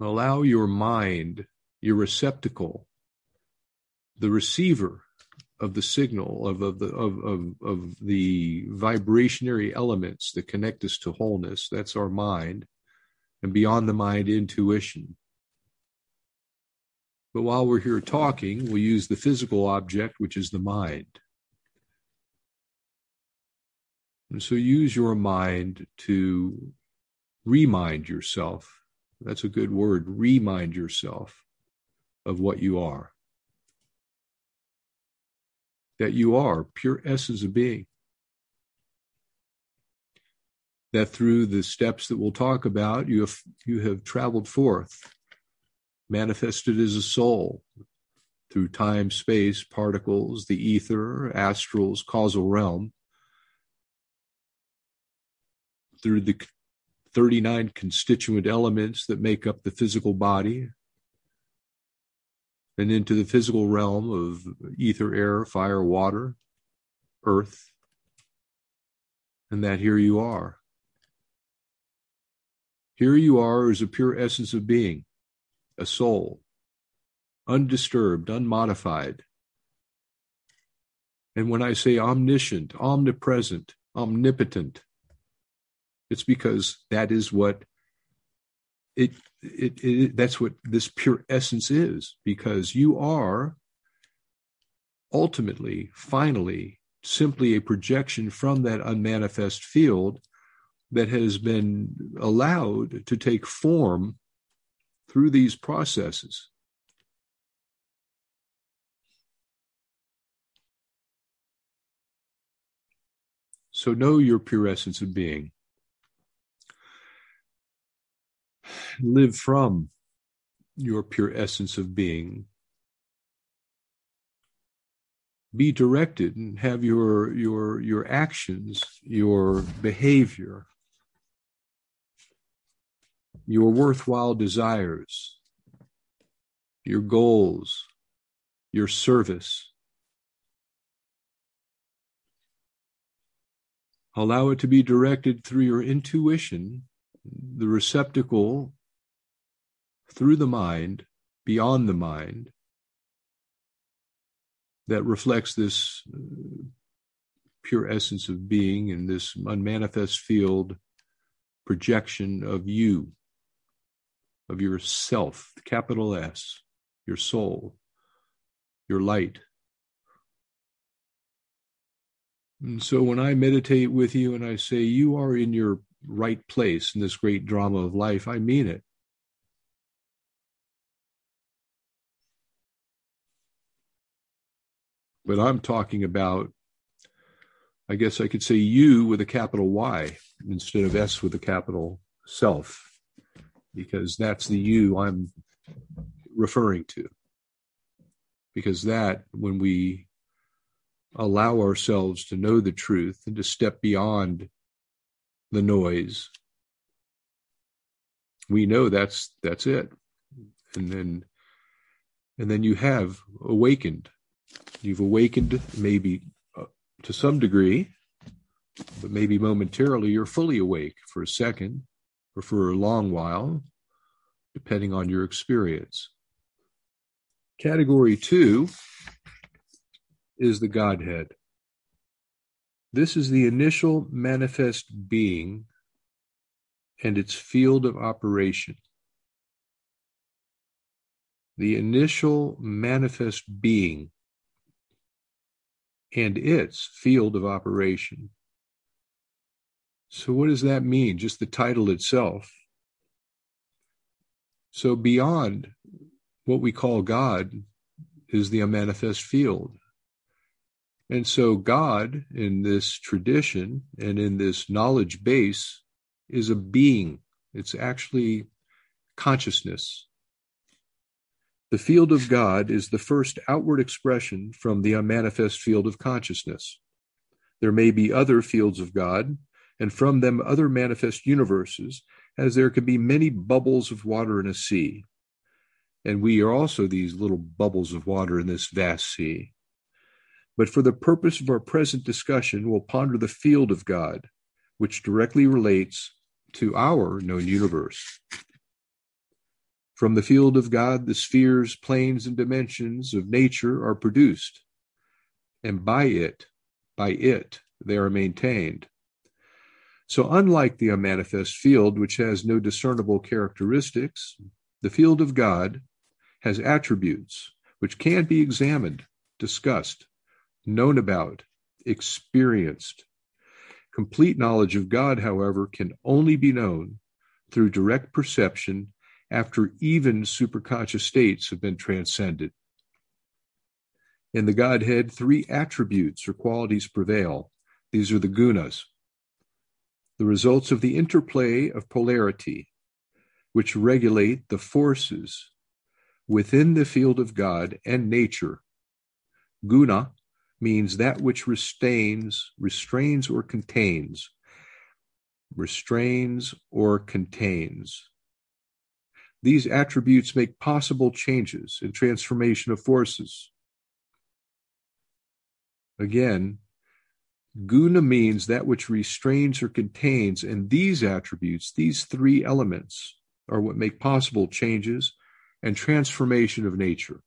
Allow your mind, your receptacle, the receiver of the signal of, of the of, of, of the vibrationary elements that connect us to wholeness that's our mind and beyond the mind intuition. But while we're here talking we'll use the physical object which is the mind. And so use your mind to remind yourself that's a good word remind yourself of what you are that you are pure essence of being. That through the steps that we'll talk about, you have, you have traveled forth, manifested as a soul through time, space, particles, the ether, astrals, causal realm, through the 39 constituent elements that make up the physical body, and into the physical realm of ether, air, fire, water, earth, and that here you are. Here you are as a pure essence of being, a soul, undisturbed, unmodified. And when I say omniscient, omnipresent, omnipotent, it's because that is what it, it, it, that's what this pure essence is because you are ultimately finally simply a projection from that unmanifest field that has been allowed to take form through these processes. So know your pure essence of being live from your pure essence of being. Be directed and have your your your actions, your behavior, your worthwhile desires, your goals, your service. Allow it to be directed through your intuition, the receptacle through the mind, beyond the mind, that reflects this uh, pure essence of being in this unmanifest field projection of you, of yourself, capital S, your soul, your light. And so when I meditate with you and I say you are in your right place in this great drama of life, I mean it. but I'm talking about, I guess I could say you with a capital Y instead of S with a capital self, because that's the you I'm referring to. Because that, when we allow ourselves to know the truth and to step beyond the noise, we know that's that's it. And then and then you have awakened You've awakened maybe uh, to some degree, but maybe momentarily you're fully awake for a second or for a long while, depending on your experience. Category two is the Godhead. This is the initial manifest being and its field of operation. The initial manifest being and its field of operation. So, what does that mean? Just the title itself. So, beyond what we call God is the unmanifest field. And so, God in this tradition and in this knowledge base is a being, it's actually consciousness. The field of God is the first outward expression from the unmanifest field of consciousness. There may be other fields of God, and from them other manifest universes, as there can be many bubbles of water in a sea. And we are also these little bubbles of water in this vast sea. But for the purpose of our present discussion, we'll ponder the field of God, which directly relates to our known universe. From the field of God, the spheres, planes, and dimensions of nature are produced, and by it, by it, they are maintained. So, unlike the unmanifest field, which has no discernible characteristics, the field of God has attributes which can be examined, discussed, known about, experienced. Complete knowledge of God, however, can only be known through direct perception after even superconscious states have been transcended. In the Godhead, three attributes or qualities prevail. These are the gunas, the results of the interplay of polarity, which regulate the forces within the field of God and nature. Guna means that which restrains, restrains or contains, restrains or contains. These attributes make possible changes and transformation of forces. Again, guna means that which restrains or contains, and these attributes, these three elements, are what make possible changes and transformation of nature.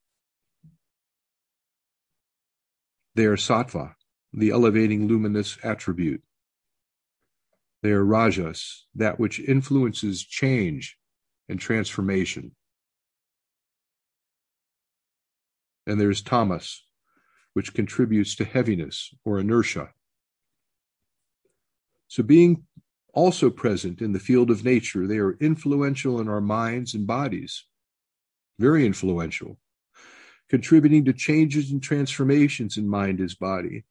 They are sattva, the elevating luminous attribute. They are rajas, that which influences change and transformation. And there's tamas, which contributes to heaviness or inertia. So, being also present in the field of nature, they are influential in our minds and bodies, very influential contributing to changes and transformations in mind as body,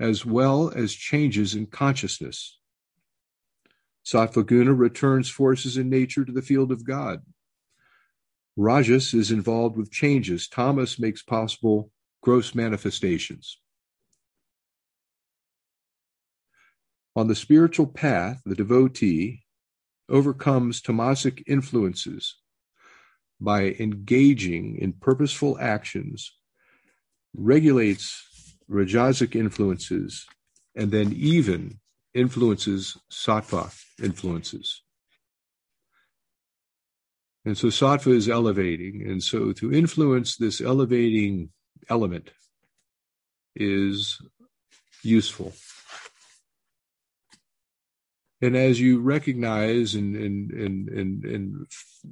as well as changes in consciousness. Sattvaguna returns forces in nature to the field of God. Rajas is involved with changes. Tamas makes possible gross manifestations. On the spiritual path, the devotee overcomes tamasic influences by engaging in purposeful actions, regulates rajasic influences, and then even influences sattva influences. And so sattva is elevating. And so to influence this elevating element is useful. And as you recognize and and and and and,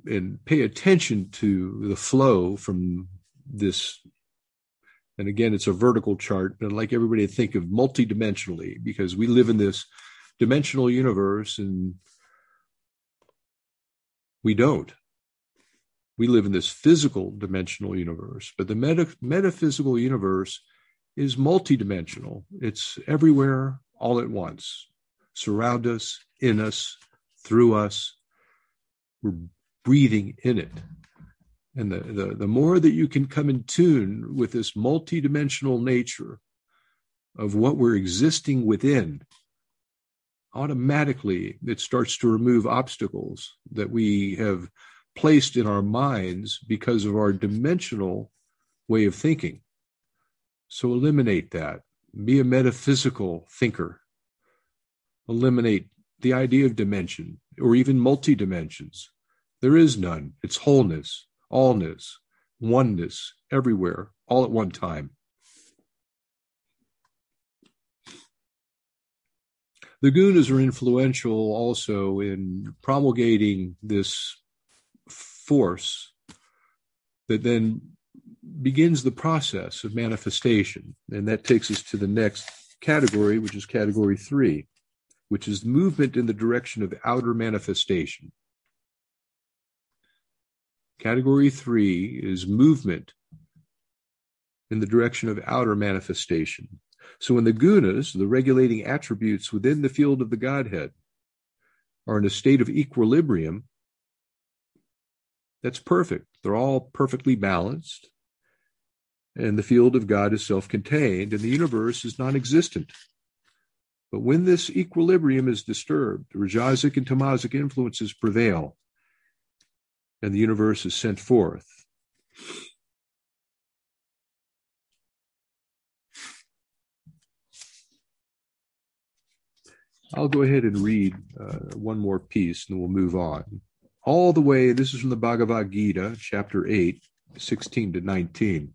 and pay attention to the flow from this, and again, it's a vertical chart, but I'd like everybody to think of multidimensionally because we live in this dimensional universe and we don't. We live in this physical dimensional universe, but the meta- metaphysical universe is multidimensional. It's everywhere all at once surround us, in us, through us. We're breathing in it. And the, the, the more that you can come in tune with this multidimensional nature of what we're existing within, automatically it starts to remove obstacles that we have placed in our minds because of our dimensional way of thinking. So eliminate that. Be a metaphysical thinker eliminate the idea of dimension or even multi dimensions. There is none. It's wholeness, allness, oneness, everywhere, all at one time. The Gunas are influential also in promulgating this force that then begins the process of manifestation. And that takes us to the next category, which is category three which is movement in the direction of outer manifestation. Category three is movement in the direction of outer manifestation. So when the gunas, the regulating attributes within the field of the Godhead, are in a state of equilibrium, that's perfect. They're all perfectly balanced. And the field of God is self contained, and the universe is non existent. But when this equilibrium is disturbed, Rajasic and Tamasic influences prevail, and the universe is sent forth. I'll go ahead and read uh, one more piece and we'll move on. All the way, this is from the Bhagavad Gita, chapter 8, 16 to 19.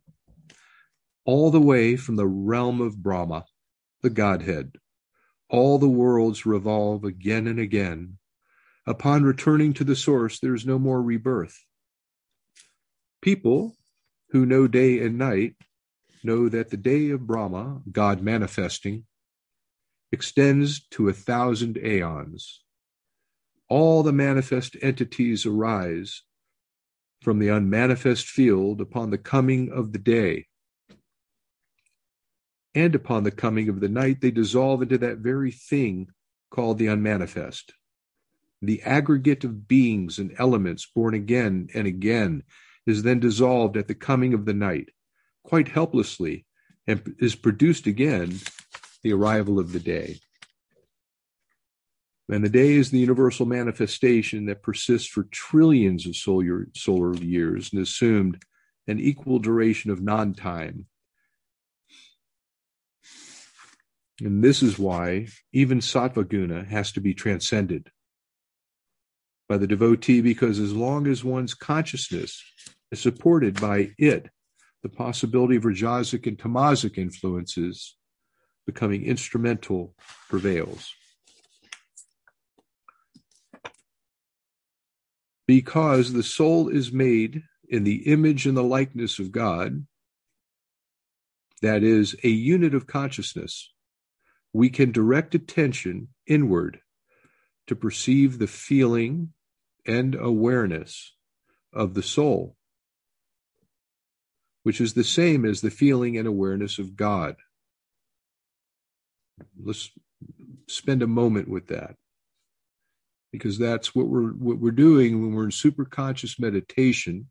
All the way from the realm of Brahma, the Godhead, all the worlds revolve again and again. Upon returning to the source, there is no more rebirth. People who know day and night know that the day of Brahma, God manifesting, extends to a thousand aeons. All the manifest entities arise from the unmanifest field upon the coming of the day. And upon the coming of the night, they dissolve into that very thing called the unmanifest. The aggregate of beings and elements born again and again is then dissolved at the coming of the night, quite helplessly, and is produced again the arrival of the day. And the day is the universal manifestation that persists for trillions of solar, solar years and assumed an equal duration of non time. And this is why even sattva guna has to be transcended by the devotee, because as long as one's consciousness is supported by it, the possibility of rajasic and tamasic influences becoming instrumental prevails. Because the soul is made in the image and the likeness of God, that is, a unit of consciousness, we can direct attention inward to perceive the feeling and awareness of the soul, which is the same as the feeling and awareness of God. Let's spend a moment with that because that's what we're what we're doing when we're in superconscious meditation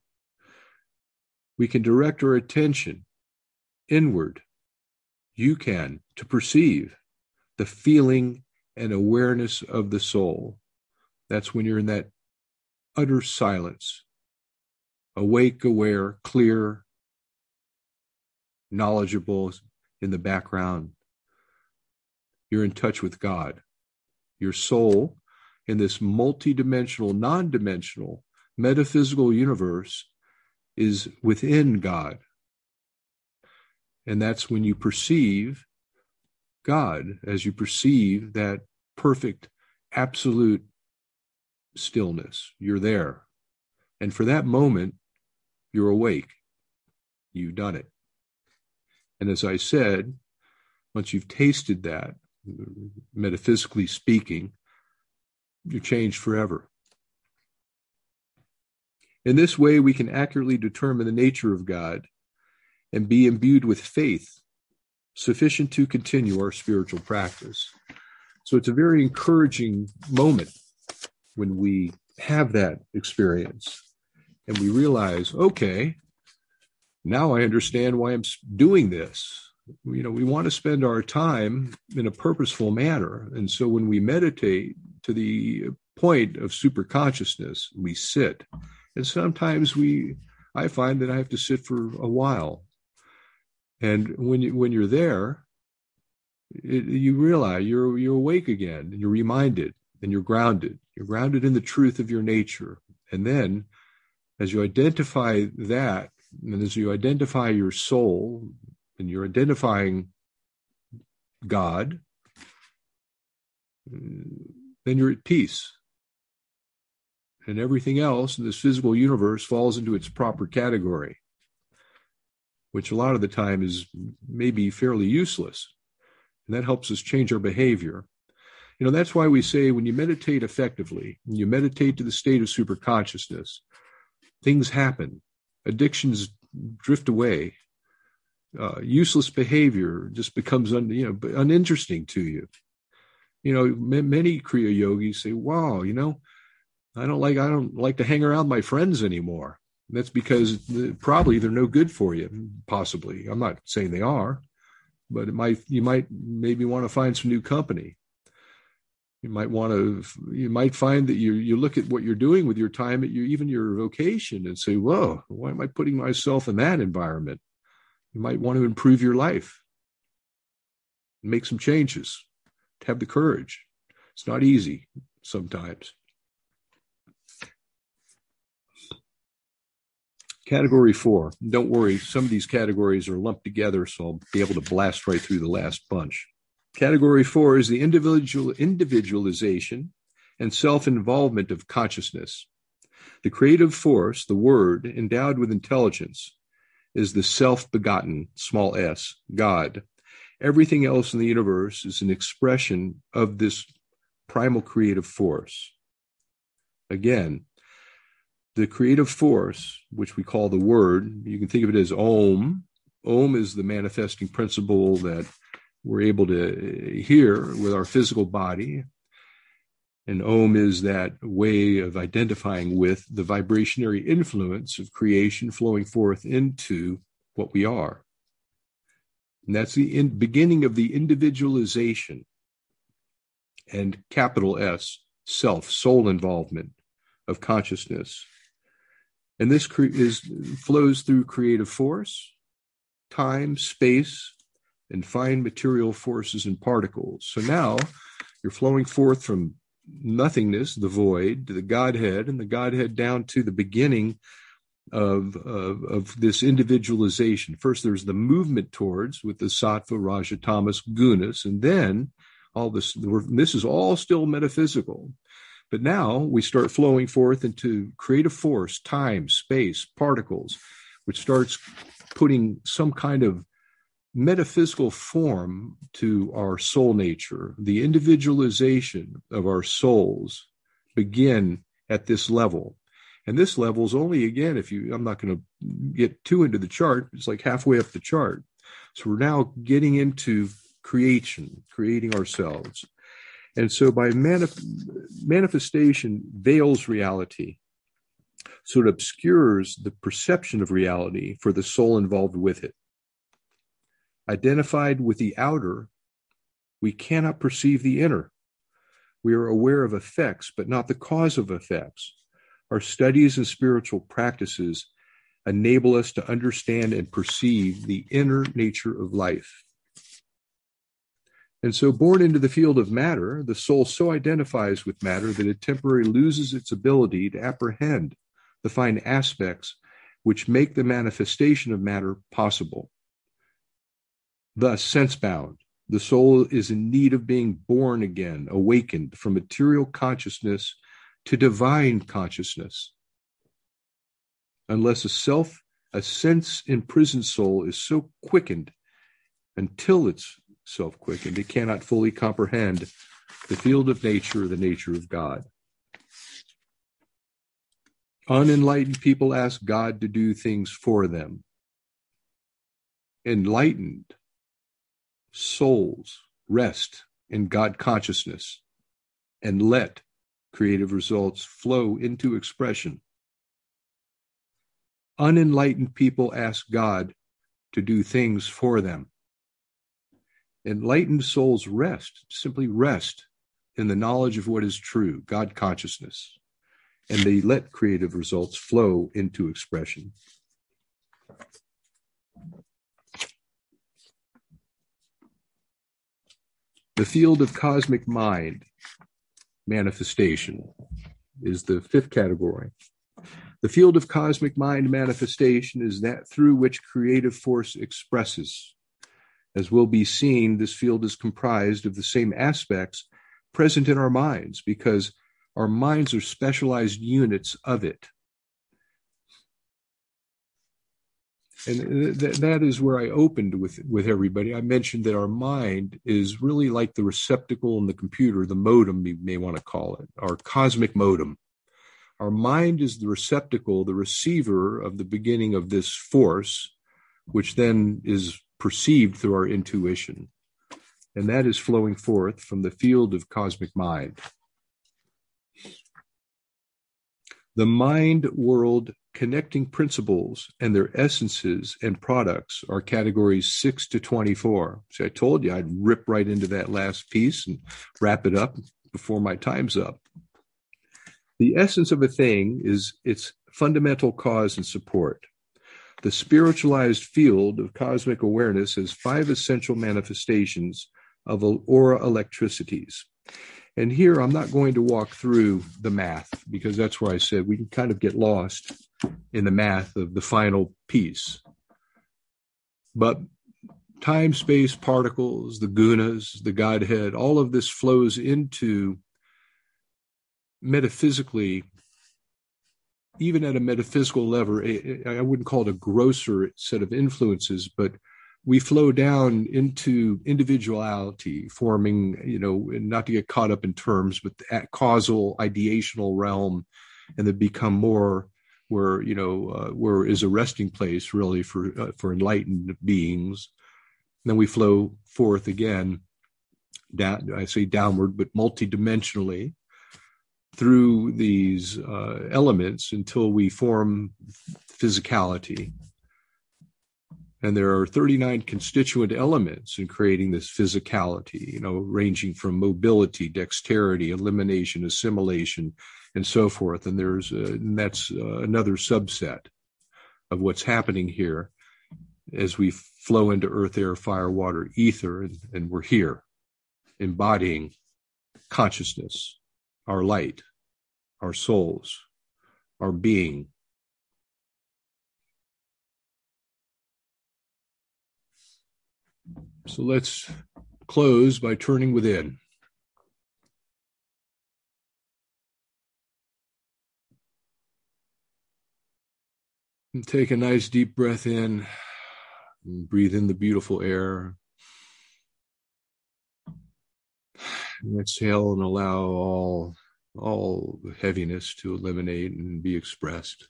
we can direct our attention inward you can to perceive the feeling and awareness of the soul that's when you're in that utter silence awake aware clear knowledgeable in the background you're in touch with God. Your soul in this multidimensional, non dimensional, metaphysical universe is within God. And that's when you perceive God, as you perceive that perfect, absolute stillness. You're there. And for that moment, you're awake. You've done it. And as I said, once you've tasted that, metaphysically speaking, you're changed forever. In this way, we can accurately determine the nature of God and be imbued with faith sufficient to continue our spiritual practice. So it's a very encouraging moment when we have that experience and we realize, okay, now I understand why I'm doing this. You know we want to spend our time in a purposeful manner. And so when we meditate to the point of super consciousness we sit. And sometimes we i find that i have to sit for a while and when you when you're there it, you realize you're you're awake again and you're reminded and you're grounded. You're grounded in the truth of your nature. And then as you identify that and as you identify your soul and you're identifying God, then you're at peace. And everything else in this physical universe falls into its proper category, which a lot of the time is maybe fairly useless. And that helps us change our behavior. You know, that's why we say when you meditate effectively, you meditate to the state of superconsciousness, things happen, addictions drift away, uh, useless behavior just becomes un, you know uninteresting to you. You know, m- many Kriya yogis say, "Wow, you know, I don't like I don't like to hang around my friends anymore." That's because probably they're no good for you. Possibly, I'm not saying they are, but it might you might maybe want to find some new company. You might want to you might find that you you look at what you're doing with your time at your even your vocation and say, "Whoa, why am I putting myself in that environment?" You might want to improve your life, make some changes, have the courage. It's not easy sometimes. Category four. Don't worry, some of these categories are lumped together, so I'll be able to blast right through the last bunch. Category four is the individual individualization and self-involvement of consciousness. The creative force, the word, endowed with intelligence, is the self-begotten, small s, God. Everything else in the universe is an expression of this primal creative force. Again, the creative force, which we call the word, you can think of it as Om. Om is the manifesting principle that we're able to uh, hear with our physical body. And Om is that way of identifying with the vibrationary influence of creation flowing forth into what we are. And that's the in, beginning of the individualization and capital S, self, soul involvement of consciousness and this cre- is flows through creative force, time, space, and fine material forces and particles. So now you're flowing forth from nothingness, the void, to the Godhead, and the Godhead down to the beginning of, of, of this individualization. First, there's the movement towards with the sattva, raja, tamas, gunas, and then all this. This is all still metaphysical. But now we start flowing forth into creative force, time, space, particles, which starts putting some kind of metaphysical form to our soul nature. The individualization of our souls begin at this level. And this level is only, again, if you, I'm not going to get too into the chart, it's like halfway up the chart. So we're now getting into creation, creating ourselves. And so by manif- manifestation veils reality. So it obscures the perception of reality for the soul involved with it. Identified with the outer, we cannot perceive the inner. We are aware of effects, but not the cause of effects. Our studies and spiritual practices enable us to understand and perceive the inner nature of life. And so, born into the field of matter, the soul so identifies with matter that it temporarily loses its ability to apprehend the fine aspects which make the manifestation of matter possible. Thus, sense bound, the soul is in need of being born again, awakened from material consciousness to divine consciousness. Unless a self, a sense imprisoned soul is so quickened until it's self quickened. It cannot fully comprehend the field of nature, the nature of God. Unenlightened people ask God to do things for them. Enlightened souls rest in God consciousness and let creative results flow into expression. Unenlightened people ask God to do things for them. Enlightened souls rest, simply rest in the knowledge of what is true, God consciousness, and they let creative results flow into expression. The field of cosmic mind manifestation is the fifth category. The field of cosmic mind manifestation is that through which creative force expresses as will be seen, this field is comprised of the same aspects present in our minds because our minds are specialized units of it. And th- that is where I opened with, with everybody. I mentioned that our mind is really like the receptacle in the computer, the modem, you may want to call it, our cosmic modem. Our mind is the receptacle, the receiver of the beginning of this force, which then is perceived through our intuition. And that is flowing forth from the field of cosmic mind. The mind world connecting principles and their essences and products are categories 6 to 24. See, I told you I'd rip right into that last piece and wrap it up before my time's up. The essence of a thing is its fundamental cause and support. The spiritualized field of cosmic awareness has five essential manifestations of aura electricities. And here I'm not going to walk through the math because that's where I said we can kind of get lost in the math of the final piece. But time, space, particles, the gunas, the Godhead, all of this flows into metaphysically, even at a metaphysical level, I wouldn't call it a grosser set of influences, but we flow down into individuality, forming, you know, not to get caught up in terms, but at causal, ideational realm, and then become more where, you know, uh, where is a resting place really for uh, for enlightened beings. And then we flow forth again, down, I say downward, but multidimensionally through these uh, elements until we form physicality and there are 39 constituent elements in creating this physicality, you know, ranging from mobility, dexterity, elimination, assimilation, and so forth. And there's, uh, and that's uh, another subset of what's happening here as we flow into earth, air, fire, water, ether, and, and we're here embodying consciousness, our light, our souls, our being, So let's close by turning within. And take a nice deep breath in and breathe in the beautiful air. And exhale and allow all, all heaviness to eliminate and be expressed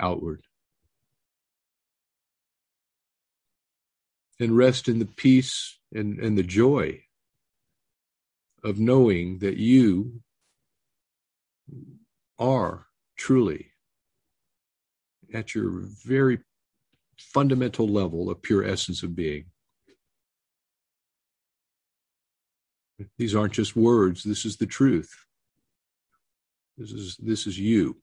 outward. and rest in the peace and, and the joy of knowing that you are truly at your very fundamental level a pure essence of being. These aren't just words, this is the truth. This is this is you.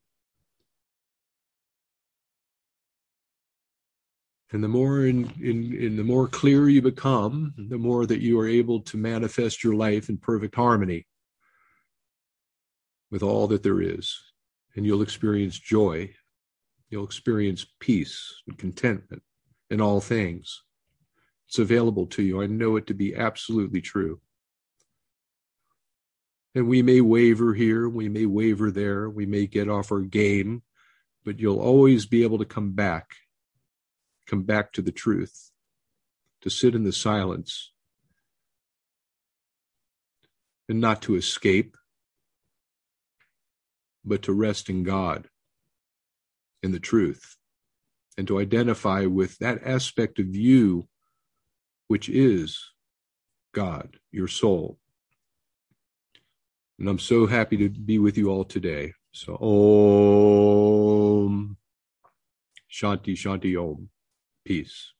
And the more in, in, in the more clear you become, the more that you are able to manifest your life in perfect harmony with all that there is. And you'll experience joy. You'll experience peace and contentment in all things. It's available to you. I know it to be absolutely true. And we may waver here, we may waver there, we may get off our game, but you'll always be able to come back come back to the truth, to sit in the silence, and not to escape, but to rest in God, in the truth, and to identify with that aspect of you which is God, your soul. And I'm so happy to be with you all today. So, Om Shanti Shanti Om. Peace.